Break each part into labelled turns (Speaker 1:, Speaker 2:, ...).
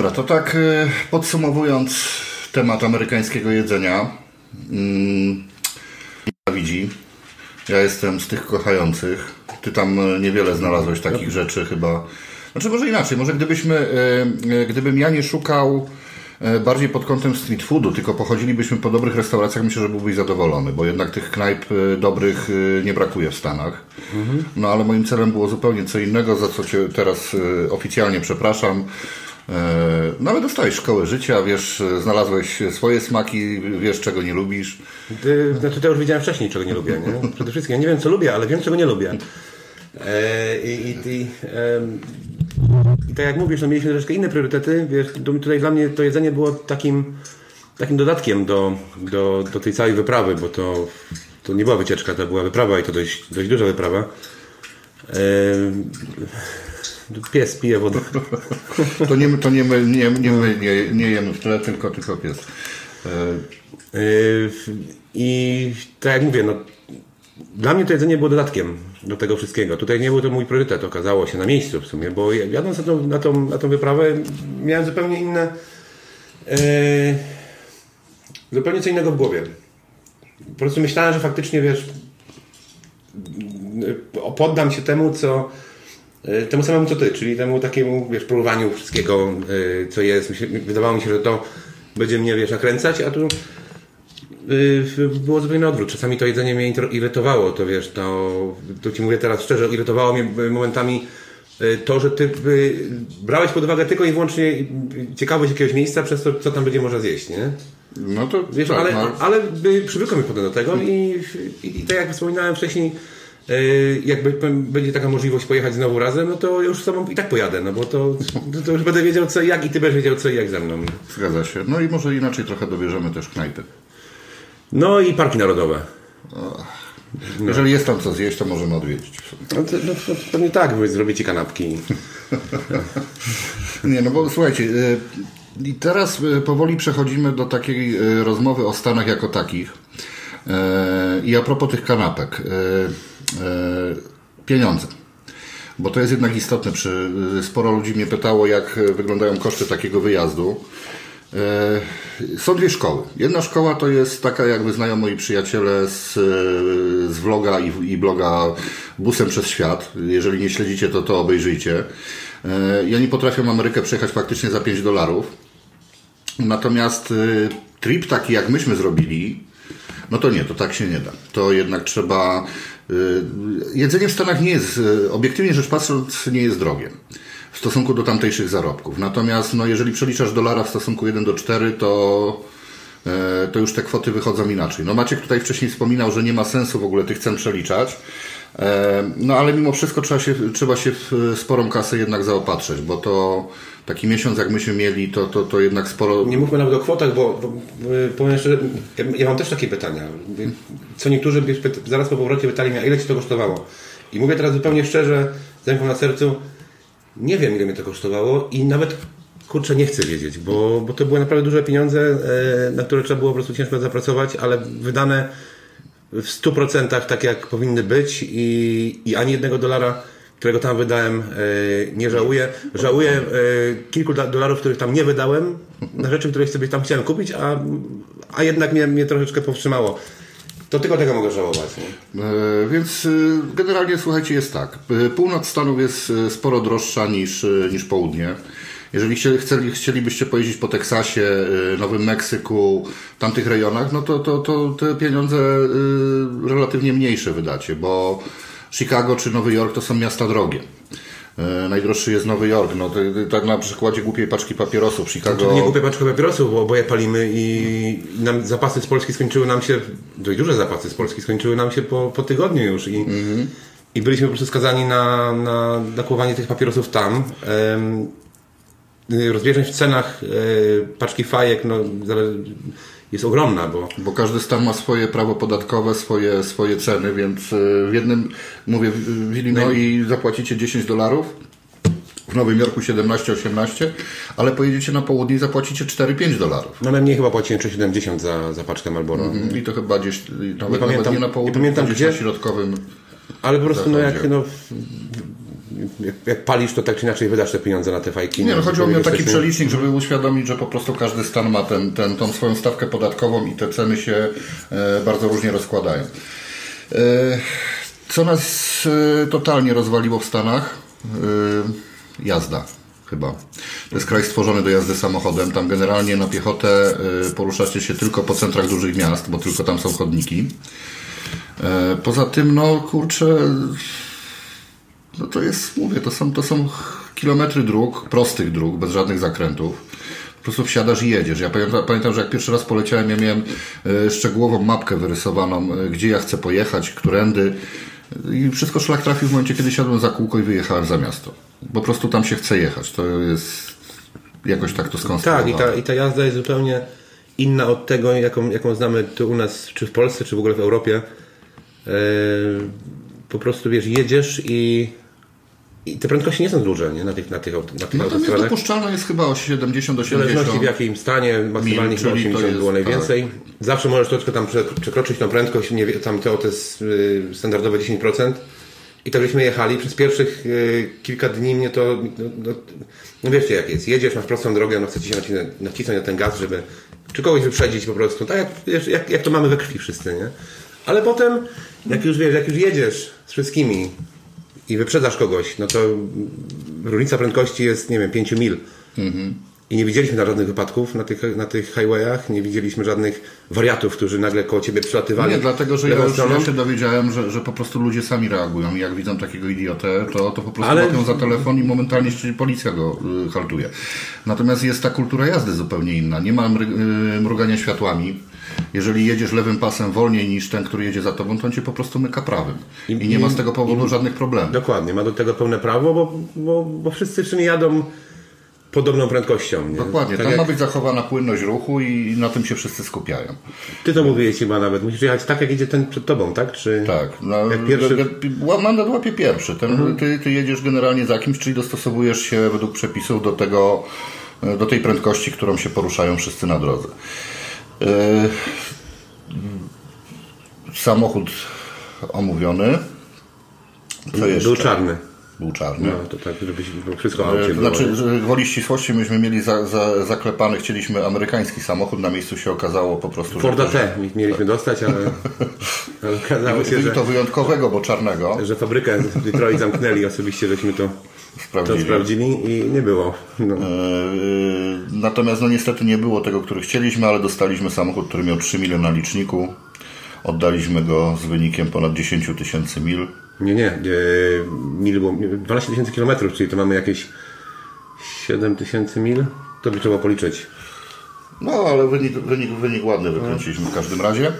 Speaker 1: Dobra, to tak y, podsumowując temat amerykańskiego jedzenia. Mm, widzi. Ja jestem z tych kochających. Ty tam y, niewiele znalazłeś takich rzeczy chyba. Znaczy może inaczej, może gdybyśmy, y, gdybym ja nie szukał bardziej pod kątem street foodu, tylko pochodzilibyśmy po dobrych restauracjach, myślę, że byłbyś zadowolony, bo jednak tych knajp dobrych nie brakuje w Stanach. No ale moim celem było zupełnie co innego, za co Cię teraz oficjalnie przepraszam. E, No ale dostałeś szkołę życia, wiesz, e, znalazłeś swoje smaki, wiesz czego nie lubisz.
Speaker 2: Ty, znaczy, to już wiedziałem wcześniej, czego nie lubię. Nie? Przede wszystkim, ja nie wiem, co lubię, ale wiem, czego nie lubię. E, I, i, i, tak jak mówisz, no mieliśmy troszeczkę inne priorytety. Wiesz, tutaj dla mnie to jedzenie było takim, takim dodatkiem do, do, do tej całej wyprawy, bo to, to nie była wycieczka, to była wyprawa i to dość, dość duża wyprawa. Em, Pies pije wodę.
Speaker 1: To nie, to nie my, nie, nie, my nie, nie jemy w tle, tylko, tylko pies. E,
Speaker 2: Yy, I tak jak mówię, no, dla mnie to jedzenie było dodatkiem do tego wszystkiego. Tutaj nie był to mój priorytet, okazało się na miejscu w sumie, bo ja- jadąc na tą, na tą, na tą wyprawę miałem zupełnie inne, yy, zupełnie co innego w głowie. Po prostu myślałem, że faktycznie, wiesz, yy, poddam się temu, co temu samemu co ty, czyli temu takiemu, wiesz, próbowaniu wszystkiego, yy, co jest. Wydawało mi się, że to będzie mnie, wiesz, nakręcać, a tu yy, było zupełnie na odwrót. Czasami to jedzenie mnie irytowało, to wiesz, to, to ci mówię teraz szczerze, irytowało mnie y, momentami y, to, że ty y, brałeś pod uwagę tylko i wyłącznie y, ciekawość jakiegoś miejsca przez to, co tam będzie można zjeść, nie?
Speaker 1: no to
Speaker 2: Wiesz,
Speaker 1: tak,
Speaker 2: ale,
Speaker 1: no,
Speaker 2: ale y, przywykłem potem do tego i, i, i tak jak wspominałem wcześniej, y, jakby p- będzie taka możliwość pojechać znowu razem, no to już z tobą i tak pojadę, no bo to, to, już będę wiedział co i jak i ty będziesz wiedział co i jak ze mną.
Speaker 1: zgadza się. No i może inaczej trochę dobierzemy też knajpy.
Speaker 2: No i parki narodowe.
Speaker 1: Jeżeli jest tam co zjeść, to możemy odwiedzić.
Speaker 2: No, to, no, to pewnie tak, wy zrobicie kanapki.
Speaker 1: Nie, no bo słuchajcie, y, i teraz y, powoli przechodzimy do takiej y, rozmowy o Stanach jako takich. I a propos tych kanapek. Y, Pieniądze. Bo to jest jednak istotne. Przy, y, sporo ludzi mnie pytało, jak y, wyglądają koszty takiego wyjazdu. Są dwie szkoły. Jedna szkoła to jest taka, jak wyznają moi przyjaciele z, z vloga i, i bloga Busem przez Świat. Jeżeli nie śledzicie, to to obejrzyjcie. I oni potrafią Amerykę przejechać faktycznie za 5 dolarów. Natomiast trip taki, jak myśmy zrobili, no to nie, to tak się nie da. To jednak trzeba. Y, Jedzenie w Stanach nie jest, y, obiektywnie rzecz patrząc, nie jest drogie w stosunku do tamtejszych zarobków. Natomiast no, jeżeli przeliczasz dolara w stosunku 1 do 4, to, e, to już te kwoty wychodzą inaczej. No Maciek tutaj wcześniej wspominał, że nie ma sensu w ogóle tych cen przeliczać. E, No ale mimo wszystko trzeba się, trzeba się w sporą kasę jednak zaopatrzyć, bo to taki miesiąc jak myśmy mieli, to, to, to jednak sporo...
Speaker 2: Nie mówmy nawet o kwotach, bo, bo y, powiem szczerze, ja, ja mam też takie pytania. Co niektórzy zaraz po powrocie pytali mnie, ile Ci to kosztowało? I mówię teraz zupełnie szczerze, z ręką na sercu, nie wiem ile mnie to kosztowało i nawet kurczę nie chcę wiedzieć, bo, bo to były naprawdę duże pieniądze, e, na które trzeba było po prostu ciężko zapracować, ale wydane w 100% tak jak powinny być i, i ani jednego dolara, którego tam wydałem, e, nie żałuję. Żałuję e, kilku dolarów, których tam nie wydałem na rzeczy, które sobie tam chciałem kupić, a, a jednak mnie, mnie troszeczkę powstrzymało. To tylko tego mogę żałować. Nie?
Speaker 1: E, Więc generalnie słuchajcie, jest tak. Północ Stanów jest sporo droższa niż, niż południe. Jeżeli chcieli, chcieli, chcielibyście pojeździć po Teksasie, y, Nowym Meksyku, tamtych rejonach, no to, to, to te pieniądze y, relatywnie mniejsze wydacie, bo Chicago czy Nowy Jork to są miasta drogie. Y, Najdroższy jest Nowy Jork. No, tak na przykładzie głupiej paczki papierosów. Chicago...
Speaker 2: To nie kupię paczkę papierosów, bo oboje palimy i nam zapasy z Polski skończyły nam się, dość duże zapasy z Polski skończyły nam się po, po tygodniu już i, i byliśmy po prostu skazani na, na nakłuwanie tych papierosów tam. Y, rozbieżność w cenach y, paczki fajek no, jest ogromna, bo
Speaker 1: Bo każdy stan ma swoje prawo podatkowe, swoje, swoje ceny, więc y, w jednym, mówię, w Illinois zapłacicie 10 dolarów, w Nowym Jorku 17-18, ale pojedziecie na południe i zapłacicie 4-5 dolarów.
Speaker 2: no najmniej chyba płaciłem 3,70 za, za paczkę Marlboro.
Speaker 1: I to chyba gdzieś, nawet, nawet
Speaker 2: pamiętam-
Speaker 1: nie na
Speaker 2: nie
Speaker 1: południu,
Speaker 2: pamiętam
Speaker 1: gdzieś
Speaker 2: gdzie.
Speaker 1: na środkowym.
Speaker 2: Ale po prostu no jak no, jak, jak palisz, to tak czy inaczej wydasz te pieniądze na te fajki.
Speaker 1: Nie, no chodziło mi o taki
Speaker 2: Jesteśmy-
Speaker 1: przelicznik, żeby uświadomić, że po prostu każdy stan ma ten, ten, tą swoją stawkę podatkową i te ceny się e, bardzo różnie rozkładają. E, co nas e, totalnie rozwaliło w Stanach? E, jazda. Chyba. To jest kraj stworzony do jazdy samochodem. Tam generalnie na piechotę e, poruszacie się tylko po centrach dużych miast, bo tylko tam są chodniki. E, Poza tym, no kurczę, no to jest, mówię, to są, to są kilometry dróg, prostych dróg, bez żadnych zakrętów. Po prostu wsiadasz i jedziesz. Ja pamiętam, pamiętam że jak pierwszy raz poleciałem, ja miałem e, szczegółową mapkę wyrysowaną, e, gdzie ja chcę pojechać, którędy. I wszystko szlak trafił w momencie, kiedy siadłem za kółko i wyjechałem za miasto. Po prostu tam się chce jechać. To jest jakoś tak to
Speaker 2: Tak,
Speaker 1: skonstruowane.
Speaker 2: i ta, i ta jazda jest zupełnie inna od tego, jaką, jaką znamy tu u nas, czy w Polsce, czy w ogóle w Europie. E, po prostu wiesz, jedziesz i, i te prędkości nie są duże nie? na tych, na tych, na tych
Speaker 1: No
Speaker 2: autostradach.
Speaker 1: dopuszczalne jest chyba o 70 do
Speaker 2: W zależności w
Speaker 1: 80.
Speaker 2: jakim stanie, maksymalnie
Speaker 1: Mil,
Speaker 2: chyba
Speaker 1: czyli to
Speaker 2: 80
Speaker 1: jest,
Speaker 2: było najwięcej. Zawsze możesz troszkę tam prze- przekroczyć tą prędkość, nie, tam to jest y, standardowe 10%. I tak żeśmy jechali. Przez pierwszych y, kilka dni mnie to, no, no, no wiecie jak jest, jedziesz, masz prostą drogę, no chcecie się nacisnąć, nacisnąć na ten gaz, żeby czy kogoś wyprzedzić po prostu, tak jak, jak, jak to mamy we krwi wszyscy, nie? Ale potem, jak już wiesz, jak już jedziesz z wszystkimi i wyprzedzasz kogoś, no to różnica prędkości jest, nie wiem, 5 mil. I nie widzieliśmy na żadnych wypadków na tych, na tych highwayach, nie widzieliśmy żadnych wariatów, którzy nagle koło ciebie przylatywali.
Speaker 1: Nie, dlatego, że ja już ja się dowiedziałem, że, że po prostu ludzie sami reagują i jak widzą takiego idiotę, to, to po prostu
Speaker 2: Ale-
Speaker 1: łapią za telefon i momentalnie policja go y, haltuje. Natomiast jest ta kultura jazdy zupełnie inna. Nie ma y, mrugania światłami. Jeżeli jedziesz lewym pasem wolniej niż ten, który jedzie za tobą, to on cię po prostu myka prawym. I, nie ma z tego powodu żadnych problemów.
Speaker 2: Dokładnie, ma do tego pełne prawo, bo, bo, bo wszyscy czy nie jadą podobną prędkością. Nie?
Speaker 1: Dokładnie,
Speaker 2: Tak
Speaker 1: tam
Speaker 2: jak
Speaker 1: ma być zachowana płynność ruchu i na tym się wszyscy skupiają.
Speaker 2: Ty to mówiłeś chyba nawet, musisz jechać tak, jak idzie ten przed tobą, tak? Czy...
Speaker 1: Tak, no,
Speaker 2: Jak pierwszy-
Speaker 1: mandat łapie pierwszy. Ten, ty, ty jedziesz generalnie za kimś, czyli dostosowujesz się według przepisów do tego, e, do tej prędkości, którą się poruszają wszyscy na drodze. E, Samochód omówiony. Co jeszcze?
Speaker 2: Był czarny.
Speaker 1: Był czarny.
Speaker 2: No, to tak, żeby wszystko
Speaker 1: E,
Speaker 2: aucie
Speaker 1: to
Speaker 2: było.
Speaker 1: znaczy, że gwoli ścisłości myśmy mieli za, za, zaklepany, chcieliśmy amerykański samochód, na miejscu się okazało po prostu,
Speaker 2: Forda T mieliśmy dostać, ale, ale okazało się, że,
Speaker 1: to wyjątkowego, bo czarnego
Speaker 2: że fabrykę w Detroit zamknęli osobiście, żeśmy to, to
Speaker 1: sprawdzili.
Speaker 2: sprawdzili i nie było. No.
Speaker 1: E, Natomiast no niestety nie było tego, który chcieliśmy, ale dostaliśmy samochód, który miał 3 mile na liczniku. Oddaliśmy go z wynikiem ponad 10 tysięcy mil.
Speaker 2: Nie, nie. e, Mil było 12 tysięcy kilometrów, czyli to mamy jakieś 7 tysięcy mil. To by trzeba policzyć.
Speaker 1: No, ale wynik, wynik, wynik ładny wykręciliśmy w każdym razie.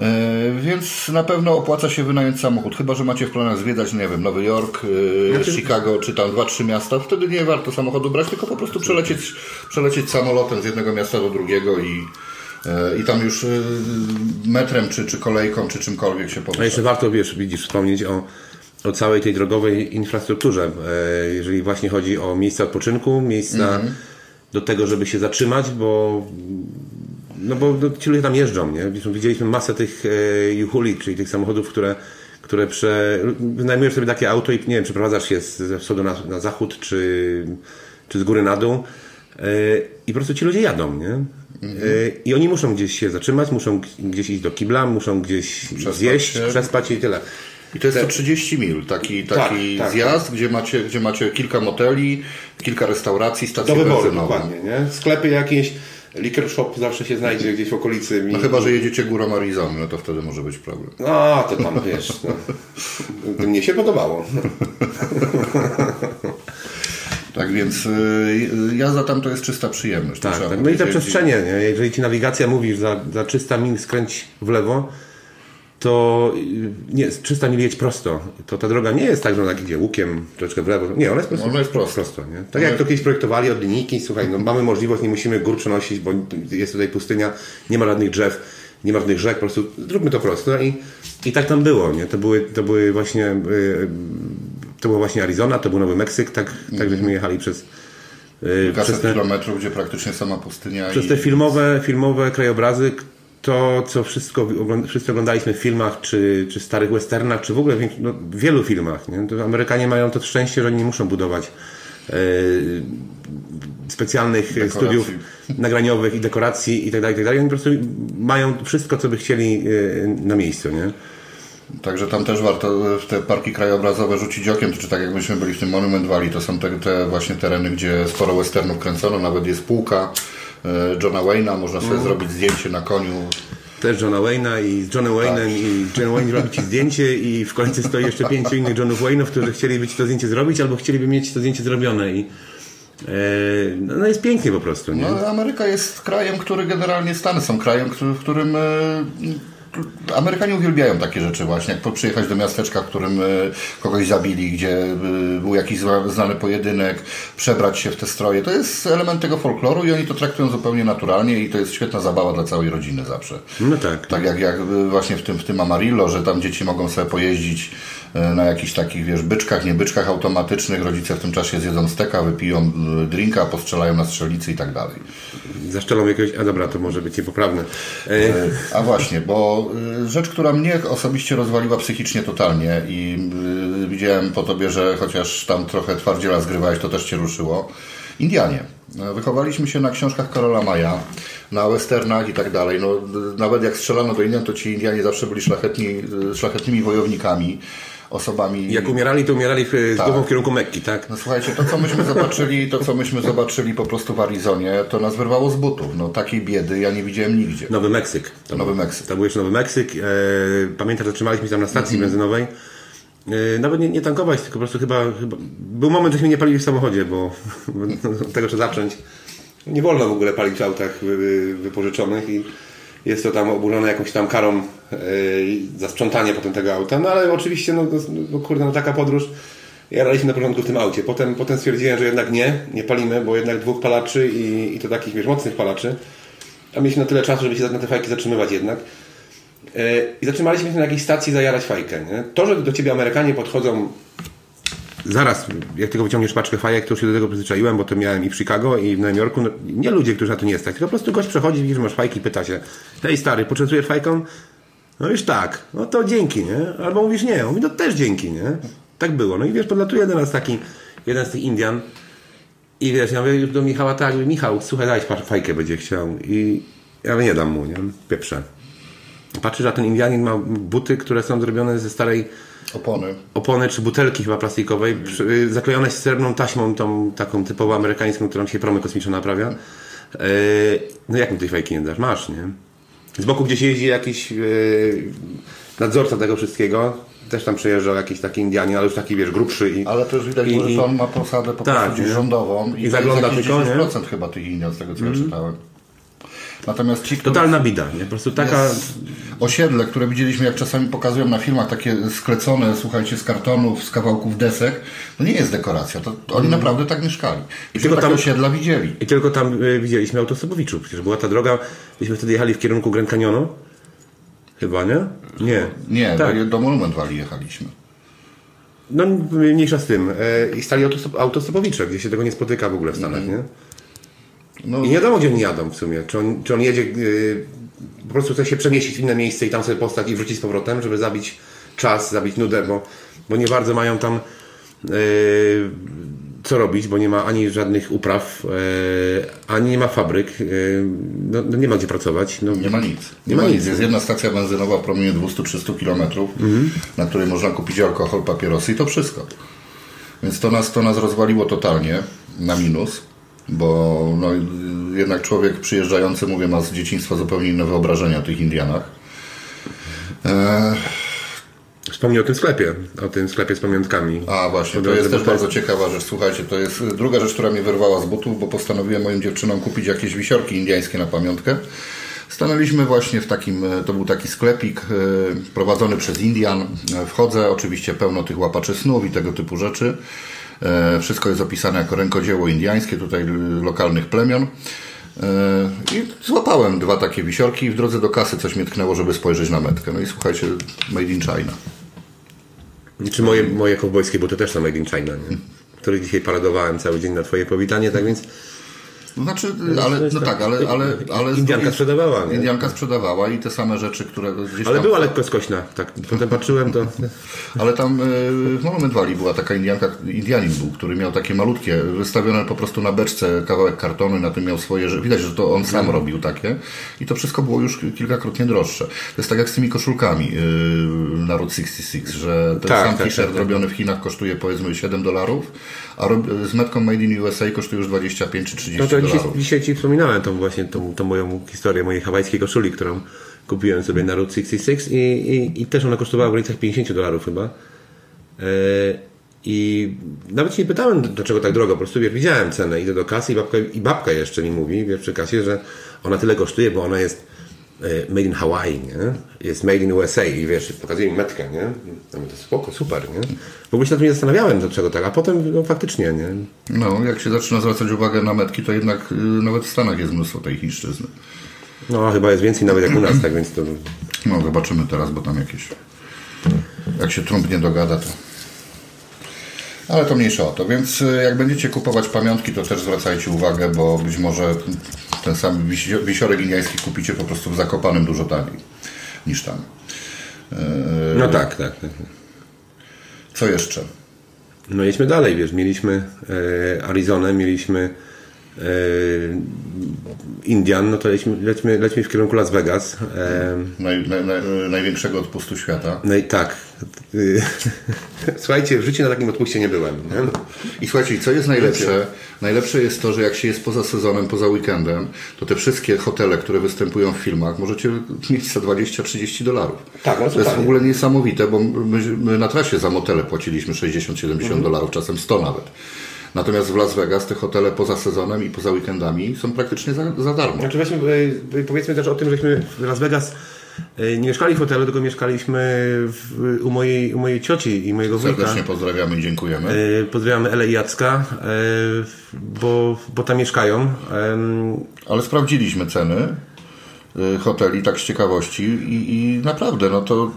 Speaker 1: E, Więc na pewno opłaca się wynająć samochód, chyba że macie w planach zwiedzać, nie wiem, Nowy Jork, e, Chicago, czy tam dwa, trzy miasta, wtedy nie warto samochodu brać, tylko po prostu przelecieć, przelecieć samolotem z jednego miasta do drugiego i, i tam już e, metrem, czy, czy kolejką, czy czymkolwiek się
Speaker 2: A
Speaker 1: porusza.
Speaker 2: jeszcze warto, wiesz, widzisz, wspomnieć o, o całej tej drogowej infrastrukturze. E, Jeżeli właśnie chodzi o miejsca odpoczynku, miejsca do tego, żeby się zatrzymać, bo no bo no, ci ludzie tam jeżdżą, nie? Widzieliśmy masę tych e, juhuli, czyli tych samochodów, które, które prze... wynajmujesz sobie takie auto i nie wiem, przeprowadzasz się z- ze wschodu na, na zachód, czy, czy z góry na dół e, i po prostu ci ludzie jadą, nie? E, I oni muszą gdzieś się zatrzymać, muszą gdzieś iść do kibla, muszą gdzieś zjeść,
Speaker 1: się.
Speaker 2: przespać i tyle.
Speaker 1: I to jest to 30 mil, taki, taki
Speaker 2: Tak, tak,
Speaker 1: zjazd, Gdzie, macie, gdzie macie kilka moteli, kilka restauracji, stacje
Speaker 2: Do wyboru, dokładnie, nie? Sklepy jakieś, liquor shop zawsze się znajdzie gdzieś w okolicy.
Speaker 1: No chyba, że jedziecie górą Arizony, no to wtedy może być problem.
Speaker 2: No, to tam, wiesz, no. Mnie się podobało.
Speaker 1: Tak więc y, jazda tam to jest czysta przyjemność.
Speaker 2: Tak, tak. No i te przestrzenie, nie? jeżeli ci nawigacja mówi, że za, za 300 mil skręć w lewo, to y, nie, 300 mil jedź prosto. To ta droga nie jest tak, że ona idzie łukiem, troszeczkę w lewo. Nie, ona jest po prostu
Speaker 1: Ona jest prosta.
Speaker 2: prosto. Nie? Tak jak to kiedyś projektowali od linijki, słuchaj, no mamy możliwość, nie musimy gór przenosić, bo jest tutaj pustynia, nie ma żadnych drzew, nie ma żadnych rzek, po prostu zróbmy to prosto. I, i tak tam było, nie? To były, to były właśnie, y, to była właśnie Arizona, to był Nowy Meksyk, tak, tak żeśmy jechali przez, y,
Speaker 1: Kilkaset
Speaker 2: przez te,
Speaker 1: kilometrów, gdzie praktycznie sama pustynia
Speaker 2: przez
Speaker 1: i
Speaker 2: te filmowe, filmowe krajobrazy, to, co wszystko, wszyscy oglądaliśmy w filmach, czy, czy starych westernach, czy w ogóle w no, wielu filmach. Nie? To Amerykanie mają to szczęście, że oni nie muszą budować e, specjalnych dekoracji. studiów nagraniowych i dekoracji i tak dalej, tak. Oni po prostu mają wszystko, co by chcieli e, na miejscu. Nie?
Speaker 1: Także tam też warto w te parki krajobrazowe rzucić okiem, czy tak jak myśmy byli w tym Monument Valley, to są te, te właśnie tereny, gdzie sporo westernów kręcono, nawet jest półka e, Johna Wayne'a, można sobie mm. zrobić zdjęcie na koniu.
Speaker 2: Też Johna Wayne'a i z Johnem Wayne'em tak. i John Wayne robi Ci zdjęcie i w końcu stoi jeszcze pięciu innych Johnów Wayne'ów, którzy chcieliby Ci to zdjęcie zrobić albo chcieliby mieć to zdjęcie zrobione i e, no jest pięknie po prostu. Nie?
Speaker 1: No, Ameryka jest krajem, który generalnie Stany są krajem, w którym e, Amerykanie uwielbiają takie rzeczy właśnie, jak przyjechać do miasteczka, w którym e, kogoś zabili, gdzie e, był jakiś znany pojedynek, przebrać się w te stroje. To jest element tego folkloru i oni to traktują zupełnie naturalnie i to jest świetna zabawa dla całej rodziny zawsze.
Speaker 2: No tak.
Speaker 1: Tak jak, jak właśnie w tym, w tym Amarillo, że tam dzieci mogą sobie pojeździć E, na jakichś takich, wiesz, byczkach, nie byczkach automatycznych. Rodzice w tym czasie zjedzą steka, wypiją e, drinka, postrzelają na strzelnicy i tak dalej.
Speaker 2: Zaszczelą jakiegoś, a dobra, to może być niepoprawne.
Speaker 1: E, a właśnie, bo rzecz, która mnie osobiście rozwaliła psychicznie totalnie i widziałem po tobie, że chociaż tam trochę twardziela zgrywałeś, to też cię ruszyło. Indianie. Wychowaliśmy się na książkach Karola Maja, na westernach i tak dalej. No, nawet jak strzelano do Indian, to ci Indianie zawsze byli szlachetni, szlachetnymi wojownikami osobami.
Speaker 2: Jak umierali, to umierali w, z tak. głową w kierunku Mekki, tak?
Speaker 1: No słuchajcie, to co myśmy zobaczyli, to co myśmy zobaczyli po prostu w Arizonie, to nas wyrwało z butów. No takiej biedy ja nie widziałem nigdzie.
Speaker 2: Nowy Meksyk.
Speaker 1: To Nowy Meksyk.
Speaker 2: To był jeszcze Nowy Meksyk. E, pamiętam, że zatrzymaliśmy się tam na stacji mm -hmm. benzynowej. E, nawet nie, nie, tankować, tylko po prostu chyba, chyba... Był moment, żeśmy nie palili w samochodzie, bo, bo od tego trzeba zacząć. Nie wolno w ogóle palić w autach wypożyczonych i jest to tam oburzone jakąś tam karą yy, za sprzątanie potem tego auta, no ale oczywiście, no, no, no kurde, no taka podróż. Jaraliśmy na początku w tym aucie. Potem, potem stwierdziłem, że jednak nie, nie palimy, bo jednak dwóch palaczy i, i to takich, wiesz, mocnych palaczy. A mieliśmy na tyle czasu, żeby się na te fajki zatrzymywać jednak. Yy, I zatrzymaliśmy się na jakiejś stacji zajarać fajkę. Nie? To, że do ciebie Amerykanie podchodzą zaraz, jak tylko wyciągniesz paczkę fajek, to już się do tego przyzwyczaiłem, bo to miałem i w Chicago, i w Nowym Jorku. No, nie ludzie, którzy na to nie stać, tylko po prostu gość przechodzi, widzisz, masz fajki, pyta się, hej stary, poczęstujesz fajką? No już tak, no to dzięki, nie? Albo mówisz nie, on mówi, no też dzięki, nie? Tak było. No i wiesz, podlatuje do nas taki, jeden z tych Indian i wiesz, ja mówię już do Michała tak, Michał, słuchaj, daj fajkę, będzie chciał. I ja nie dam mu, nie? Pieprze. Patrzysz, a ten Indianin ma buty, które są zrobione ze starej
Speaker 1: Opony.
Speaker 2: Opony czy butelki chyba plastikowej, mm. zaklejone srebrną taśmą, tą taką typowo amerykańską, którą się promy kosmiczne naprawia. Yy, no jak mi tej fajki nie dasz? Masz, nie? Z boku gdzieś jeździ jakiś yy, nadzorca tego wszystkiego, też tam przyjeżdżał jakiś taki Indianin, ale już taki, wiesz, grubszy. I,
Speaker 1: ale też widać, i, że on ma posadę po tak, prostu rządową i, i zagląda tylko, 10% nie? chyba tych Indian, z tego co mm. ja czytałem.
Speaker 2: Natomiast ci, Totalna bida, nie? Po prostu taka...
Speaker 1: Osiedle, które widzieliśmy, jak czasami pokazują na filmach, takie sklecone, słuchajcie, z kartonów, z kawałków desek, to nie jest dekoracja. To oni mm. naprawdę tak mieszkali. I tylko tam osiedla widzieli.
Speaker 2: I tylko tam y, widzieliśmy autostopowiczów. Przecież była ta droga, myśmy wtedy jechali w kierunku Grand Canyonu. Chyba, nie? Nie.
Speaker 1: Nie, tak. do, do Monument Valley jechaliśmy.
Speaker 2: No, mniejsza z tym. E, I stali autostopowicze, gdzie się tego nie spotyka w ogóle w Stanach, mm. nie? No. I nie wiadomo, gdzie oni jadą w sumie. Czy on, czy on jedzie, yy, po prostu chce się przemieścić w inne miejsce i tam sobie postać i wrócić z powrotem, żeby zabić czas, zabić nudę, bo, bo nie bardzo mają tam yy, co robić, bo nie ma ani żadnych upraw, yy, ani nie ma fabryk, yy, no, no, nie ma gdzie pracować. No,
Speaker 1: nie ma nic. Nie, nie ma nic. nic. Jest jedna stacja benzynowa w promieniu 200-300 km, mhm. na której można kupić alkohol, papierosy i to wszystko. Więc to nas, to nas rozwaliło totalnie na minus bo no, jednak człowiek przyjeżdżający, mówię, ma z dzieciństwa zupełnie inne wyobrażenia o tych Indianach.
Speaker 2: E... Wspomnij o tym sklepie, o tym sklepie z pamiątkami.
Speaker 1: A właśnie, to jest też bardzo ciekawa rzecz. Słuchajcie, to jest druga rzecz, która mnie wyrwała z butów, bo postanowiłem moim dziewczynom kupić jakieś wisiorki indiańskie na pamiątkę. Stanęliśmy właśnie w takim, to był taki sklepik e, prowadzony przez Indian. Wchodzę, oczywiście pełno tych łapaczy snów i tego typu rzeczy. E, wszystko jest opisane jako rękodzieło indiańskie, tutaj lokalnych plemion. E, I złapałem dwa takie wisiorki i w drodze do kasy coś mnie tknęło, żeby spojrzeć na metkę. No i słuchajcie, made in China.
Speaker 2: Czy moje, moje kowbojskie buty też są made in China, nie? Których dzisiaj paradowałem cały dzień na twoje powitanie, tak więc
Speaker 1: Znaczy, ale, no tak, ale... ale, ale
Speaker 2: Indianka sprzedawała, nie?
Speaker 1: Indianka sprzedawała i te same rzeczy, które gdzieś
Speaker 2: Ale
Speaker 1: tam...
Speaker 2: była lekko skośna. Tak, potem patrzyłem, to...
Speaker 1: Ale tam e, w Monument Valley była taka Indianka, Indianin był, który miał takie malutkie, wystawione po prostu na beczce kawałek kartonu na tym miał swoje, widać, że to on sam robił takie i to wszystko było już kilkakrotnie droższe. To jest tak jak z tymi koszulkami e, na Route 66, że ten
Speaker 2: Tak,
Speaker 1: sam
Speaker 2: tak,
Speaker 1: t-shirt
Speaker 2: tak, tak.
Speaker 1: robiony w Chinach kosztuje powiedzmy 7 dolarów, a z metką Made in USA kosztuje już 25 czy 30
Speaker 2: No to dzisiaj, dzisiaj Ci wspominałem tą właśnie tą, tą moją historię mojej hawajskiej koszuli, którą kupiłem sobie na Route 66 i, i, i też ona kosztowała w granicach 50 dolarów chyba. E, I nawet się nie pytałem, dlaczego tak drogo, po prostu wiesz, widziałem cenę, idę do kasy i babka, i babka jeszcze mi mówi, wiesz, przy kasie, że ona tyle kosztuje, bo ona jest made in Hawaii, nie? Jest made in USA i wiesz, pokazuje mi metkę, nie? Mówię, to spoko, super, nie? W ogóle się nad tym nie zastanawiałem, dlaczego tak, a potem no, faktycznie, nie?
Speaker 1: No, jak się zaczyna zwracać uwagę na metki, to jednak y, nawet w Stanach jest mnóstwo tej chińszczyzny.
Speaker 2: No, chyba jest więcej nawet jak u nas, tak więc to...
Speaker 1: No, zobaczymy teraz, bo tam jakieś. Jak się Trump nie dogada, to. Ale to mniejsza o to. Więc y, jak będziecie kupować pamiątki, to też zwracajcie uwagę, bo być może ten sam wisi- wisiorek indiański kupicie po prostu w Zakopanym dużo taniej niż tam.
Speaker 2: No tak, tak. tak.
Speaker 1: Co jeszcze?
Speaker 2: No jedźmy dalej, wiesz, mieliśmy e, Arizonę, mieliśmy e, Indian, no to lećmy, lećmy, lećmy w kierunku Las Vegas. E,
Speaker 1: Naj, naj, naj, największego odpustu świata.
Speaker 2: no i tak. Y, Słuchajcie, w życiu na takim odpuście nie byłem. Nie?
Speaker 1: I słuchajcie, co jest najlepsze? Najlepsze jest to, że jak się jest poza sezonem, poza weekendem, to te wszystkie hotele, które występują w filmach, możecie mieć za 20-30 dolarów.
Speaker 2: Tak, no
Speaker 1: to jest w ogóle niesamowite, bo my, my na trasie za motele płaciliśmy 60-70
Speaker 2: Mhm.
Speaker 1: dolarów, czasem 100 nawet. Natomiast w Las Vegas te hotele poza sezonem i poza weekendami są praktycznie za, za darmo.
Speaker 2: Znaczy weźmy, powiedzmy też o tym, żeśmy w Las Vegas e, nie mieszkali w hotelu, tylko mieszkaliśmy w, u, mojej, u mojej cioci i mojego wujka.
Speaker 1: Serdecznie pozdrawiamy i dziękujemy.
Speaker 2: E, Pozdrawiamy Ele i Jacka, e, bo, bo tam mieszkają.
Speaker 1: Ale sprawdziliśmy ceny hoteli tak z ciekawości i, i naprawdę, no to,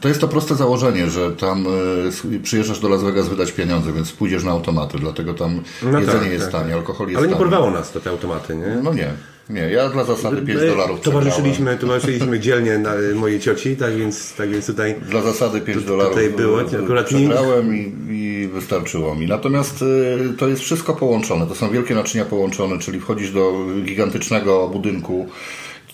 Speaker 1: to jest to proste założenie, że tam y, s- przyjeżdżasz do Las Vegas wydać pieniądze, więc pójdziesz na automaty, dlatego tam
Speaker 2: No
Speaker 1: jedzenie
Speaker 2: tak,
Speaker 1: jest
Speaker 2: tak,
Speaker 1: tanie, alkohol jest
Speaker 2: Ale nie porwało nas to te automaty, nie?
Speaker 1: No nie, nie, ja dla zasady 5
Speaker 2: My
Speaker 1: dolarów
Speaker 2: Towarzyszyliśmy, towarzyszyliśmy dzielnie na mojej cioci, tak więc, tak więc tutaj
Speaker 1: Dla zasady 5 dolarów
Speaker 2: tutaj było,
Speaker 1: y,
Speaker 2: akurat
Speaker 1: przegrałem i, i wystarczyło mi. Natomiast y, to jest wszystko połączone. To są wielkie naczynia połączone, czyli wchodzisz do gigantycznego budynku,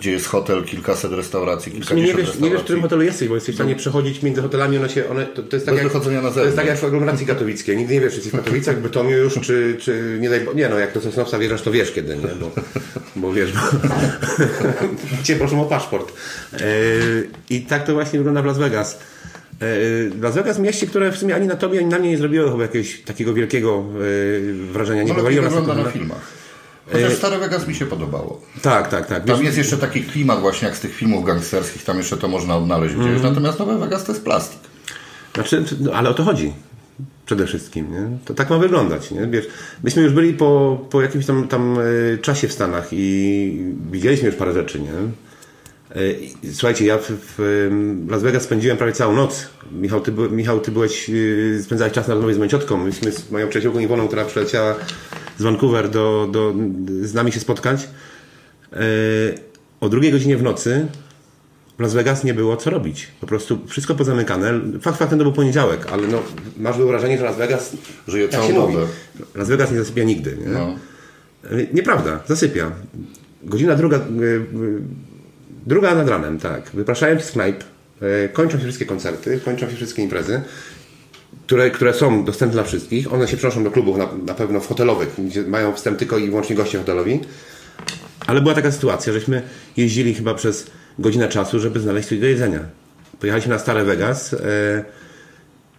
Speaker 1: gdzie jest hotel, kilkaset restauracji,
Speaker 2: nie
Speaker 1: kilkadziesiąt
Speaker 2: wiesz, nie
Speaker 1: restauracji.
Speaker 2: wiesz, w którym hotelu jesteś, bo jesteś w stanie przechodzić między hotelami, one się, one, to, to jest tak
Speaker 1: Bez
Speaker 2: jak,
Speaker 1: wychodzenia na
Speaker 2: to jest tak jak w aglomeracji katowickiej. Nigdy nie wiesz, czy jesteś w Katowicach, Bytomiu już, czy, czy nie daj Nie no, jak do Sosnowca wjeżdżasz, to wiesz kiedy, nie? Bo, bo wiesz, bo... Cię proszę o paszport. E, I tak to właśnie wygląda w Las Vegas. E, Las Vegas mieście, które w sumie ani na tobie, ani na mnie nie zrobiło chyba jakiegoś takiego wielkiego e, wrażenia. Nie
Speaker 1: No wygląda na filmach. Chociaż Stare Vegas mi się podobało.
Speaker 2: Tak, tak, tak.
Speaker 1: Tam
Speaker 2: Wiesz,
Speaker 1: jest jeszcze taki klimat właśnie jak z tych filmów gangsterskich, tam jeszcze to można odnaleźć gdzieś. Natomiast Nowe Vegas to jest plastik.
Speaker 2: Znaczy, no, ale o to chodzi. Przede wszystkim, nie? To tak ma wyglądać, nie? Wiesz, myśmy już byli po, po jakimś tam, tam e, czasie w Stanach i widzieliśmy już parę rzeczy, nie? E, Słuchajcie, ja w, w Las Vegas spędziłem prawie całą noc. Michał, ty, Michał, ty byłeś, e, spędzałeś czas na rozmowie z moją ciotką. Myśmy z moją przyjaciółką Iwoną, która przyleciała z Vancouver do, do, z nami się spotkać. E, O drugiej godzinie w nocy w Las Vegas nie było co robić. Po prostu wszystko pozamykane. Fakt faktem to był poniedziałek, ale no, masz wyobrażenie, że Las Vegas
Speaker 1: Żyje
Speaker 2: tak
Speaker 1: całą dobę.
Speaker 2: Las Vegas nie zasypia nigdy. Nie?
Speaker 1: No.
Speaker 2: E, Nieprawda, zasypia. Godzina druga, e, druga nad ranem, tak. Wypraszałem się z knajp, kończą się wszystkie koncerty, kończą się wszystkie imprezy, które, które są dostępne dla wszystkich. One się przenoszą do klubów na, na pewno w hotelowych, gdzie mają wstęp tylko i wyłącznie goście hotelowi. Ale była taka sytuacja, żeśmy jeździli chyba przez godzinę czasu, żeby znaleźć coś do jedzenia. Pojechaliśmy na Stare Vegas e,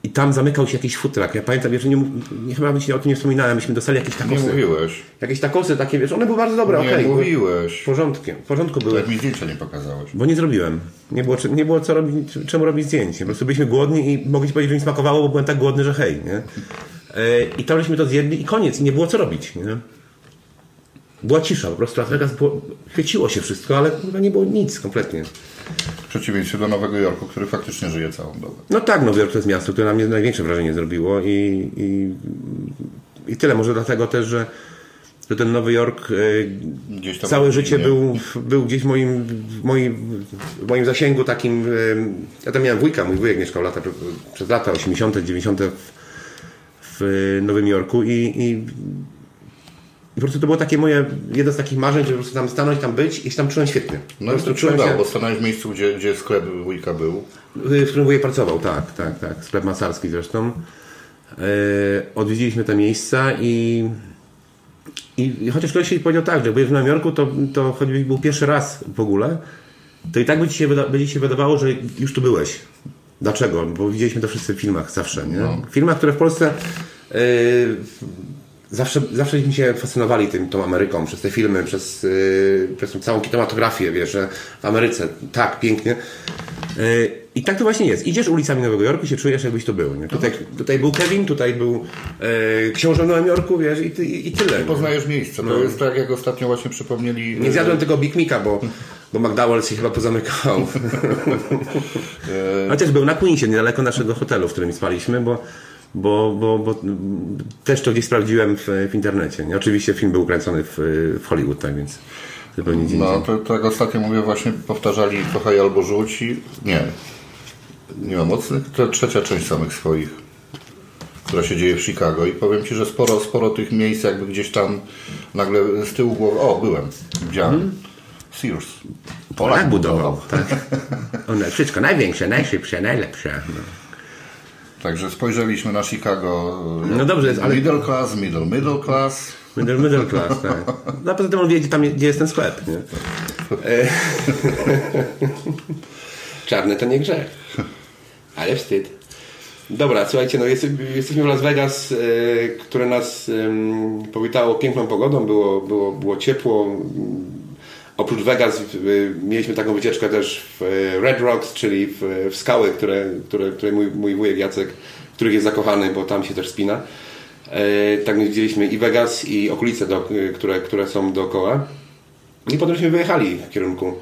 Speaker 2: i tam zamykał się jakiś futrak. Ja pamiętam, wiesz, nie, nie, chyba się o tym nie wspominałem, myśmy dostali jakieś
Speaker 1: Nie
Speaker 2: takosy.
Speaker 1: mówiłeś.
Speaker 2: Jakieś takosy takie, wiesz, one były bardzo dobre,
Speaker 1: Nie
Speaker 2: okej. były
Speaker 1: mówiłeś.
Speaker 2: W porządku, w porządku były.
Speaker 1: Jak mi zdjęcia nie pokazałeś.
Speaker 2: Bo nie zrobiłem. Nie było, nie było co robić, czemu robić zdjęć. Po prostu byliśmy głodni i mogę ci powiedzieć, że mi smakowało, bo byłem tak głodny, że hej, nie? E, I tam żeśmy to zjedli i koniec. I nie było co robić, nie? Była cisza, po prostu Las Vegas było, chwyciło się wszystko, ale nie było nic kompletnie.
Speaker 1: W przeciwieństwie do Nowego Jorku, który faktycznie żyje całą dobę.
Speaker 2: No tak, Nowy Jork to jest miasto, które na mnie największe wrażenie zrobiło i, i, i tyle. Może dlatego też, że że ten Nowy Jork e,
Speaker 1: Gdzieś tam
Speaker 2: całe
Speaker 1: nie?
Speaker 2: życie był, był gdzieś w moim, w moim, w moim zasięgu takim. e, Ja tam miałem wujka, mój wujek mieszkał lata, przez lata 80., 90. w, w Nowym Jorku i, i, i po prostu to było takie moje, jedno z takich marzeń, żeby po prostu tam stanąć, tam być i się tam czułem świetnie.
Speaker 1: No i to
Speaker 2: czułem
Speaker 1: przydało, bo stanąłeś w miejscu, gdzie, gdzie sklep wujka był.
Speaker 2: w którym wujek pracował, tak, tak, tak. Sklep masarski zresztą. E, odwiedziliśmy te miejsca i, i, i chociaż ktoś się powiedział tak, że jak byłeś w Nowym Jorku, to, to choćbyś był pierwszy raz w ogóle, to i tak by ci się, wyda, by ci się wydawało, że już tu byłeś. Dlaczego? Bo widzieliśmy to wszyscy w filmach zawsze, nie? W filmach, które w Polsce e, zawsze, zawsze mi się fascynowali tym, tą Ameryką, przez te filmy, przez, yy, przez tą całą kinematografię, wiesz, że w Ameryce tak, pięknie. Yy, I tak to właśnie jest. Idziesz ulicami Nowego Jorku się czujesz, jakbyś to był. Nie? Tutaj, tutaj był Kevin, tutaj był yy, książę w Nowym Jorku, wiesz, i, ty, i tyle. nie?
Speaker 1: Poznajesz miejsce. To jest tak, jak ostatnio właśnie przypomnieli.
Speaker 2: Nie zjadłem tego Big Mika, bo, bo McDowell's się chyba pozamykał. Chociaż był na Queensie, niedaleko naszego hotelu, w którym spaliśmy, bo, bo, bo, bo też to gdzieś sprawdziłem w, w internecie. Nie? Oczywiście film był kręcony w, w Hollywood, tak więc zupełnie gdzie
Speaker 1: No, to, to jak ostatnio mówię, właśnie powtarzali kochaj albo rzuć i... Nie. Nie ma mocnych. To trzecia część samych swoich, która się dzieje w Chicago i powiem Ci, że sporo, sporo tych miejsc jakby gdzieś tam nagle z tyłu głowy... O, byłem. Widziałem. Sears.
Speaker 2: Polak budował. Tak. One, wszystko największe, najszybsze, najlepsze. No.
Speaker 1: Także spojrzeliśmy na Chicago.
Speaker 2: No dobrze jest, ale-
Speaker 1: Middle class, middle, middle class.
Speaker 2: Middle, middle class, tak. No a poza tym on wie, gdzie, tam, gdzie jest ten sklep, nie? E, Czarny to nie grzech. Ale wstyd. Dobra, słuchajcie, no jest, jesteśmy w Las Vegas, e, które nas powitało piękną pogodą, było, było, było ciepło. Oprócz Vegas e, mieliśmy taką wycieczkę też w e, Red Rocks, czyli w, w skały, które, które, które mój, mój wujek Jacek, w których jest zakochany, bo tam się też spina. E, tak więc widzieliśmy i Vegas, i okolice, do, które, które są dookoła. I potem wyjechali w kierunku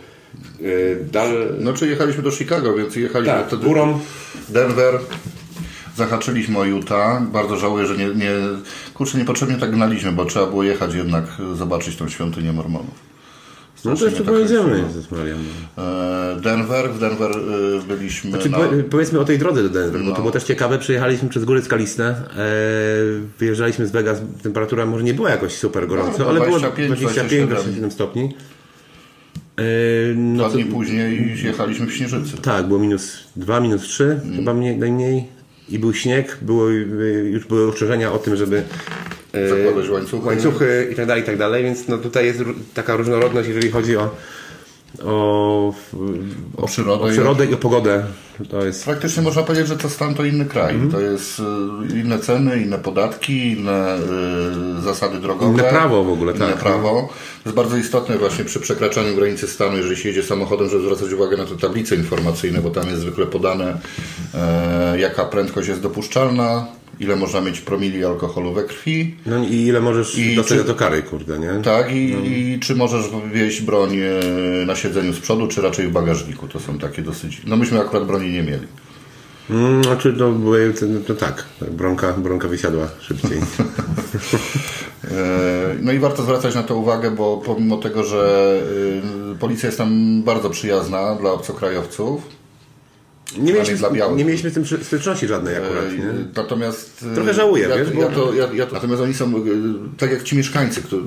Speaker 2: dal...
Speaker 1: No, czy jechaliśmy do Chicago, więc jechaliśmy
Speaker 2: Tak,
Speaker 1: wtedy
Speaker 2: górą.
Speaker 1: Denver. Zahaczyliśmy o Utah. Bardzo żałuję, że nie, nie... Kurczę, niepotrzebnie tak gnaliśmy, bo trzeba było jechać jednak zobaczyć tą świątynię Mormonów.
Speaker 2: No to
Speaker 1: Strasznie
Speaker 2: jeszcze
Speaker 1: tak
Speaker 2: pojedziemy. Jezus Maria.
Speaker 1: E, Denver, w Denver e, byliśmy
Speaker 2: Czy
Speaker 1: na...
Speaker 2: po, powiedzmy o tej drodze do Denver, bo
Speaker 1: No.
Speaker 2: to było też ciekawe. Przejechaliśmy przez góry skaliste, e, wyjeżdżaliśmy z Vegas, temperatura może nie była jakoś super gorąco,
Speaker 1: No,
Speaker 2: ale było
Speaker 1: 25,
Speaker 2: 25-27 stopni. No
Speaker 1: Dwa
Speaker 2: to,
Speaker 1: dni później jechaliśmy w Śnieżycy.
Speaker 2: tak, było minus 2, minus 3,
Speaker 1: Mm.
Speaker 2: chyba mniej, najmniej. I był śnieg, było, y, już były ostrzeżenia o tym, żeby
Speaker 1: Zakładać łańcuchy.
Speaker 2: łańcuchy i tak dalej, i tak dalej, więc no tutaj jest taka różnorodność, jeżeli chodzi o o,
Speaker 1: O przyrodę
Speaker 2: o
Speaker 1: i o-
Speaker 2: przyrodę i o pogodę. To jest
Speaker 1: Praktycznie można powiedzieć, że to stan to inny kraj.
Speaker 2: Mhm.
Speaker 1: To jest y, inne ceny, inne podatki, inne y, zasady drogowe.
Speaker 2: Inne prawo w ogóle,
Speaker 1: Inne
Speaker 2: tak.
Speaker 1: prawo. To jest bardzo istotne właśnie przy przekraczaniu granicy stanu, jeżeli się jedzie samochodem, żeby zwracać uwagę na te tablice informacyjne, bo tam jest zwykle podane e, jaka prędkość jest dopuszczalna, ile można mieć promili alkoholu we krwi.
Speaker 2: No i ile możesz
Speaker 1: I
Speaker 2: dostać
Speaker 1: czy-
Speaker 2: to kary, kurde, nie?
Speaker 1: Tak, i, i czy możesz wieźć broń e, na siedzeniu z przodu, czy raczej w bagażniku. To są takie dosyć... No myśmy akurat broni nie mieli.
Speaker 2: Mm, Znaczy, to, to tak, bronka, bronka wysiadła szybciej.
Speaker 1: E, No i warto zwracać na to uwagę, bo pomimo tego, że y, policja jest tam bardzo przyjazna dla obcokrajowców,
Speaker 2: Nie mieliśmy,
Speaker 1: dla białych.
Speaker 2: nie mieliśmy z tym styczności żadnej akurat,
Speaker 1: e,
Speaker 2: nie?
Speaker 1: natomiast... y,
Speaker 2: Trochę żałuję,
Speaker 1: ja,
Speaker 2: wiesz,
Speaker 1: ja,
Speaker 2: bo-
Speaker 1: to, ja, ja, natomiast oni są, y, tak jak ci mieszkańcy, którzy,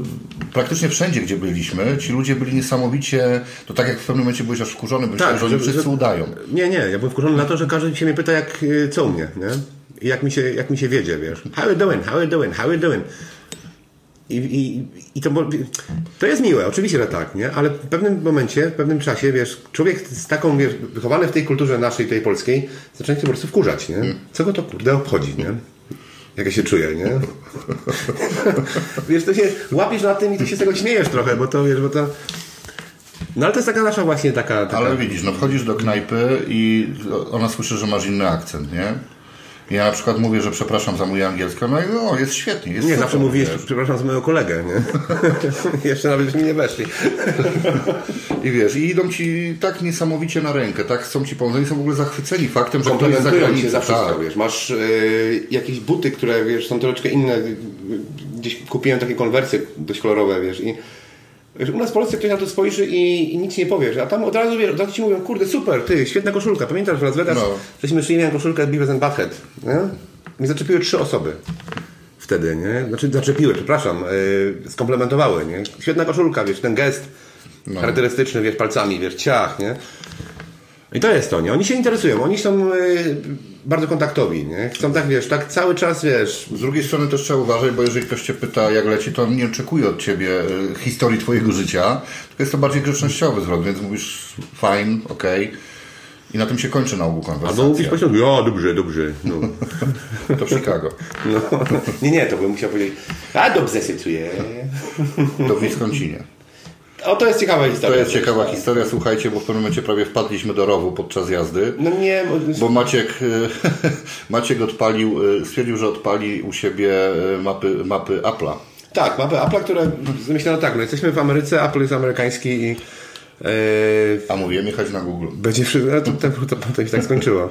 Speaker 1: praktycznie wszędzie, gdzie byliśmy, ci ludzie byli niesamowicie, to tak jak w pewnym momencie byłeś aż wkurzony, myślałem,
Speaker 2: Tak,
Speaker 1: że oni wszyscy
Speaker 2: że-
Speaker 1: udają.
Speaker 2: Nie, nie, ja byłem wkurzony na to, że każdy się mnie pyta, jak, y, co u mnie, nie? I jak mi się, jak mi się wiedzie, wiesz. How you doing, how you doing, how you doing? I, i, i to, to jest miłe, oczywiście, że tak, nie? Ale w pewnym momencie, w pewnym czasie, wiesz, człowiek z taką, wiesz, wychowany w tej kulturze naszej, tej polskiej, zaczyna się po prostu wkurzać, nie? Co go to kurde obchodzi, nie? Jak ja się czuję, nie? wiesz, to się łapiesz na tym i ty się z tego śmiejesz trochę, bo to, wiesz, bo to... No ale to jest taka nasza właśnie taka... taka...
Speaker 1: Ale widzisz, no wchodzisz do knajpy i ona słyszy, że masz inny akcent, nie? Ja na przykład mówię, że przepraszam za mój angielski, no i no, jest świetnie, jest
Speaker 2: Nie,
Speaker 1: super,
Speaker 2: zawsze mówisz, przepraszam za mojego kolegę, nie? Jeszcze nawet mi nie weszli.
Speaker 1: I wiesz, i idą ci tak niesamowicie na rękę, tak chcą ci pomóc. Oni są w ogóle zachwyceni faktem, że to jest za granicą.
Speaker 2: za wszystko,
Speaker 1: tak.
Speaker 2: wiesz. Masz e, jakieś buty, które, wiesz, są troszeczkę inne. gdzieś kupiłem takie konwersy dość kolorowe, wiesz, i wiesz, u nas w Polsce ktoś na to spojrzy i, i nic nie powiesz, a tam od razu, od razu ci mówią, kurde, super, ty, świetna koszulka. Pamiętasz w Las Vegas,
Speaker 1: No.
Speaker 2: żeśmy szli, miałem koszulkę Beavis and Butthead, nie? Mi zaczepiły trzy osoby wtedy, nie? Znaczy zaczepiły, przepraszam, yy, skomplementowały, nie? Świetna koszulka, wiesz, ten gest charakterystyczny, wiesz, palcami, wiesz, ciach, nie? I to jest to, nie? Oni się interesują, oni są yy, bardzo kontaktowi, nie? Chcą tak, wiesz, tak cały czas, wiesz,
Speaker 1: Z drugiej strony też trzeba uważać, bo jeżeli ktoś cię pyta, jak leci, to on nie oczekuje od ciebie e, historii twojego życia, tylko jest to bardziej grzecznościowy zwrot, więc mówisz fine, okej. I na tym się kończy na ogół
Speaker 2: albo mówisz
Speaker 1: konwersacja.
Speaker 2: po środku, ja, dobrze, dobrze, no.
Speaker 1: To w Chicago.
Speaker 2: no. Nie, nie, to bym musiał powiedzieć, a dobrze się czuję.
Speaker 1: To w Wisconsinie.
Speaker 2: O, to jest ciekawa
Speaker 1: To
Speaker 2: historia.
Speaker 1: jest ciekawa historia, słuchajcie, bo w pewnym momencie prawie wpadliśmy do rowu podczas jazdy.
Speaker 2: No nie, bo-
Speaker 1: Bo Maciek, e, Maciek odpalił, e, stwierdził, że odpali u siebie e, mapy, mapy Apple'a.
Speaker 2: Tak, mapy Apple'a, które myślano tak, no jesteśmy w Ameryce, Apple jest amerykański i yy,
Speaker 1: A mówiłem jechać na Google.
Speaker 2: będzie wszystko, no to, to, to, to się tak skończyło.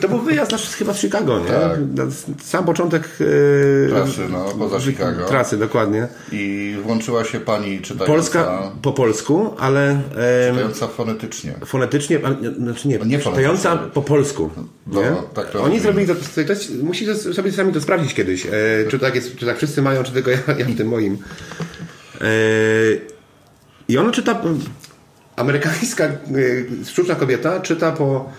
Speaker 2: To był wyjazd nasz chyba z Chicago, nie?
Speaker 1: Tak.
Speaker 2: Sam początek yy,
Speaker 1: Trasy, no, poza Chicago.
Speaker 2: Trasy, dokładnie.
Speaker 1: I włączyła się pani czytająca,
Speaker 2: Polska po polsku, ale e,
Speaker 1: czytająca fonetycznie.
Speaker 2: fonetycznie, ale, nie- znaczy nie,
Speaker 1: Nie
Speaker 2: czytająca po polsku.
Speaker 1: No,
Speaker 2: nie?
Speaker 1: tak to
Speaker 2: Oni zrobili to, to jest, musicie sobie sami to sprawdzić kiedyś, e, czy tak jest, czy tak wszyscy mają, czy tylko ja, ja w tym moim. E, I ona czyta, amerykańska e, sztuczna kobieta czyta po,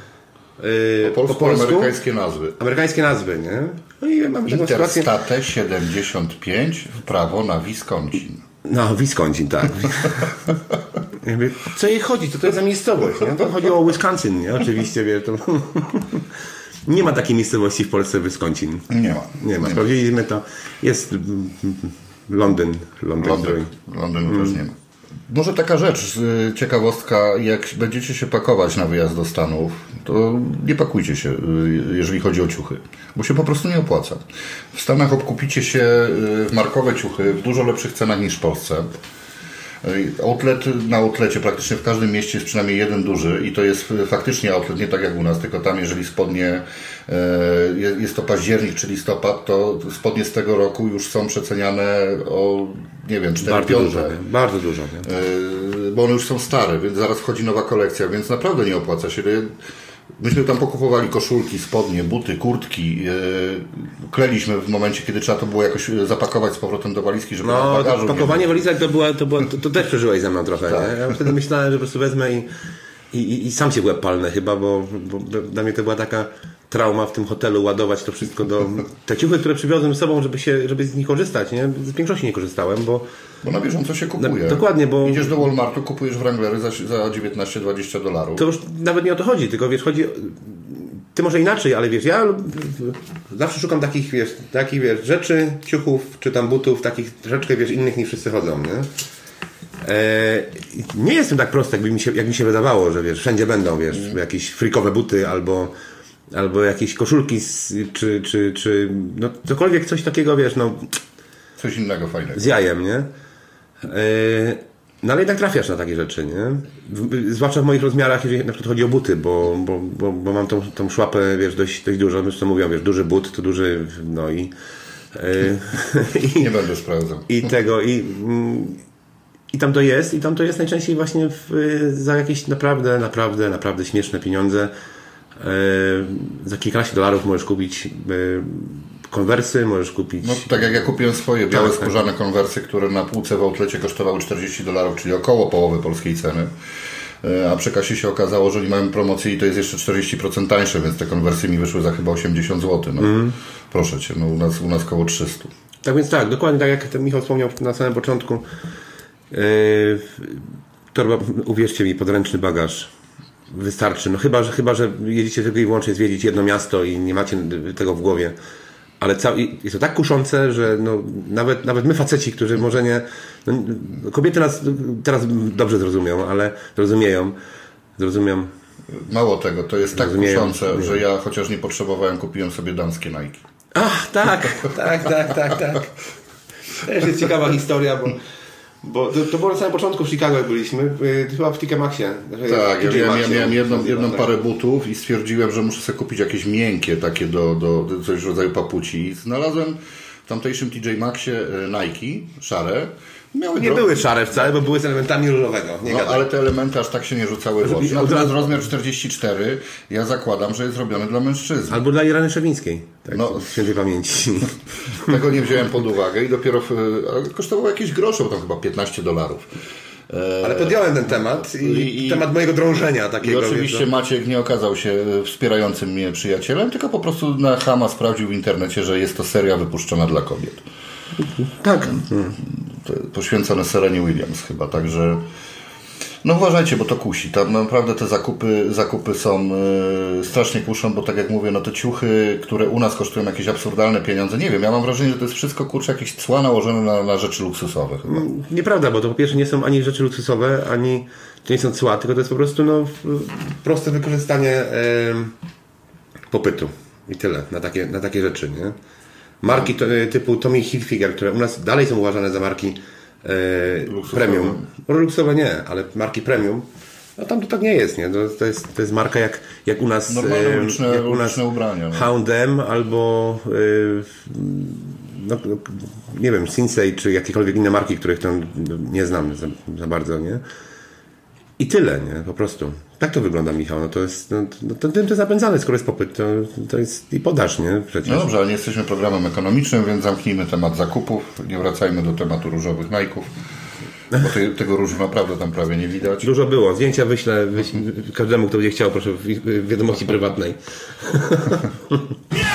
Speaker 2: e, po polsku
Speaker 1: Polsko-amerykańskie nazwy.
Speaker 2: amerykańskie nazwy, nie? No i mamy.
Speaker 1: Interstate 75 w prawo na Wisconsin.
Speaker 2: No, Wisconsin, tak. Co jej chodzi? Co to jest za miejscowość? Nie? To chodzi o Wisconsin, nie? Oczywiście, wie, to... Nie ma takiej miejscowości w Polsce Wisconsin.
Speaker 1: Nie ma.
Speaker 2: Nie ma. Sprawdziliśmy to. Jest mm, Londyn. Londyn.
Speaker 1: Londyn, Londynu też nie ma. Może taka rzecz, y, ciekawostka, jak będziecie się pakować na wyjazd do Stanów, to nie pakujcie się, y, jeżeli chodzi o ciuchy, bo się po prostu nie opłaca. W Stanach obkupicie się y, markowe ciuchy w dużo lepszych cenach niż w Polsce. Y, Outlet na outlecie praktycznie w każdym mieście jest przynajmniej jeden duży i to jest faktycznie outlet, nie tak jak u nas, tylko tam jeżeli spodnie, je- jest to październik czy listopad, to spodnie z tego roku już są przeceniane o, nie wiem, 4
Speaker 2: Bardzo
Speaker 1: piąte.
Speaker 2: dużo. Bardzo dużo.
Speaker 1: bo one już są stare, więc zaraz wchodzi nowa kolekcja, więc naprawdę nie opłaca się. Myśmy tam pokupowali koszulki, spodnie, buty, kurtki. Yy, kleliśmy w momencie, kiedy trzeba to było jakoś yy, zapakować z powrotem do walizki, żeby
Speaker 2: No,
Speaker 1: na bagażu nie
Speaker 2: pakowanie walizek to, była, to, była, to, to też przeżyłeś ze mną trochę.
Speaker 1: Tak.
Speaker 2: Nie? Ja wtedy myślałem, że po prostu wezmę i, i, i, sam się w łeb palnę chyba, bo, bo dla mnie to była taka trauma w tym hotelu ładować to wszystko do... Te ciuchy, które przywiozłem z sobą, żeby, się, żeby z nich korzystać, nie? Z większości nie korzystałem, bo
Speaker 1: Bo na bieżąco się kupuje.
Speaker 2: No, dokładnie, bo-
Speaker 1: Idziesz do Walmartu, kupujesz Wranglery za, za 19-20 dolarów.
Speaker 2: to już nawet nie o to chodzi, tylko wiesz, chodzi... Ty może inaczej, ale wiesz, ja zawsze szukam takich, wiesz, takich, wiesz, rzeczy, ciuchów, czy tam butów, takich troszeczkę, wiesz, innych niż wszyscy chodzą, nie? E, nie jest to tak proste, jakby mi się, jak mi się wydawało, że wiesz, wszędzie będą, wiesz, jakieś frikowe buty albo, albo jakieś koszulki, z, czy, czy, czy no cokolwiek, coś takiego, wiesz, no
Speaker 1: Coś innego fajnego.
Speaker 2: z jajem, nie? E, No ale jednak trafiasz na takie rzeczy, nie? Zwłaszcza w moich rozmiarach, jeżeli na przykład chodzi o buty, bo, bo, bo, bo mam tą, tą szłapę, wiesz, dość, dość dużo, zresztą mówią, wiesz, duży but, to duży, no i... e, i
Speaker 1: Nie będę sprawdzał.
Speaker 2: i tego, i, i tam to jest, i tam to jest najczęściej właśnie w, za jakieś naprawdę, naprawdę, naprawdę śmieszne pieniądze. E, za kilkanaście dolarów możesz kupić e, konwersy, możesz kupić.
Speaker 1: No tak jak ja kupiłem swoje białe
Speaker 2: Tak, tak.
Speaker 1: skórzane konwersy, które na półce w outlecie kosztowały 40 dolarów, czyli około połowy polskiej ceny. E, A przy kasie się okazało, że oni mają promocję i to jest jeszcze 40% tańsze, więc te konwersje mi wyszły za chyba 80 zł. No,
Speaker 2: Mhm.
Speaker 1: Proszę Cię, no u nas, u nas około 300.
Speaker 2: Tak więc tak, dokładnie tak jak ten Michał wspomniał na samym początku. Yy, torba, uwierzcie mi, podręczny bagaż wystarczy. No chyba, że, chyba, że jedziecie tylko i wyłącznie zwiedzić jedno miasto i nie macie tego w głowie. Ale cał, i jest to tak kuszące, że no, nawet, nawet my faceci, którzy może nie... No, kobiety nas teraz dobrze zrozumią, ale zrozumieją. Zrozumią.
Speaker 1: Mało tego, to jest tak kuszące, że ja chociaż nie potrzebowałem, kupiłem sobie damskie Nike.
Speaker 2: Ach, tak, tak, tak, tak, tak. Też jest ciekawa historia, bo, bo to, to było na samym początku w Chicago byliśmy, y, chyba w TK Maxie.
Speaker 1: Tak, ja miałem, ja
Speaker 2: Maxie,
Speaker 1: miałem jedną,
Speaker 2: nazywa,
Speaker 1: jedną
Speaker 2: tak.
Speaker 1: parę butów i stwierdziłem, że muszę sobie kupić jakieś miękkie takie do, do, do coś w rodzaju papuci. I znalazłem tamtejszym TJ Maxie e, Nike, szare, miały
Speaker 2: Nie były szare wcale, bo były z elementami różowego. Nie
Speaker 1: No, ale te elementy aż tak się nie rzucały w oczy. Natomiast rozmiar 44, ja zakładam, że jest robiony dla mężczyzn.
Speaker 2: Albo dla Irany Szewińskiej. Tak,
Speaker 1: No.
Speaker 2: no. świętej pamięci.
Speaker 1: Tego nie wziąłem pod uwagę i dopiero w, kosztowało jakieś grosze, bo tam chyba 15 dolarów.
Speaker 2: Ale podjąłem ten temat i,
Speaker 1: I- i-
Speaker 2: temat mojego drążenia
Speaker 1: I
Speaker 2: takiego.
Speaker 1: oczywiście
Speaker 2: wiesz, no.
Speaker 1: Maciek nie okazał się e, wspierającym mnie przyjacielem, tylko po prostu na Hama sprawdził w internecie, że jest to seria wypuszczona dla kobiet.
Speaker 2: Tak.
Speaker 1: Poświęcone Serenie Williams chyba, także no uważajcie, bo to kusi. Tam naprawdę te zakupy, zakupy są e, strasznie kuszą, bo tak jak mówię, no te ciuchy, które u nas kosztują jakieś absurdalne pieniądze, nie wiem, ja mam wrażenie, że to jest wszystko kurczę jakieś cła nałożone na, na rzeczy luksusowe chyba.
Speaker 2: Nieprawda, bo to po pierwsze nie są ani rzeczy luksusowe, ani to nie są cła, tylko to jest po prostu no, proste wykorzystanie em, popytu. I tyle, na takie, na takie rzeczy, nie? Marki to, e, typu Tommy Hilfiger, które u nas dalej są uważane za marki e, premium. Luksusowe nie, ale marki premium. No tam to tak nie jest, nie? To, to, jest, to jest marka jak, jak u nas
Speaker 1: Normalne
Speaker 2: em,
Speaker 1: uliczne,
Speaker 2: jak u nas
Speaker 1: ubrania. No.
Speaker 2: H&M albo no, no, nie wiem, Sinsei czy jakiekolwiek inne marki, których tam nie znam za, za bardzo, nie? I tyle, nie? Po prostu. Tak to wygląda, Michał. No to jest, no, no, to, tym to jest napędzane, skoro jest popyt, to, to jest i podaż, nie? Przecież.
Speaker 1: No dobrze, ale nie jesteśmy programem ekonomicznym, więc zamknijmy temat zakupów. Nie wracajmy do tematu różowych Nike'ów, bo te, tego różu naprawdę tam prawie nie widać.
Speaker 2: Dużo było. Zdjęcia wyślę, wyślę każdemu, kto będzie chciał, proszę, w w wiadomości prywatnej.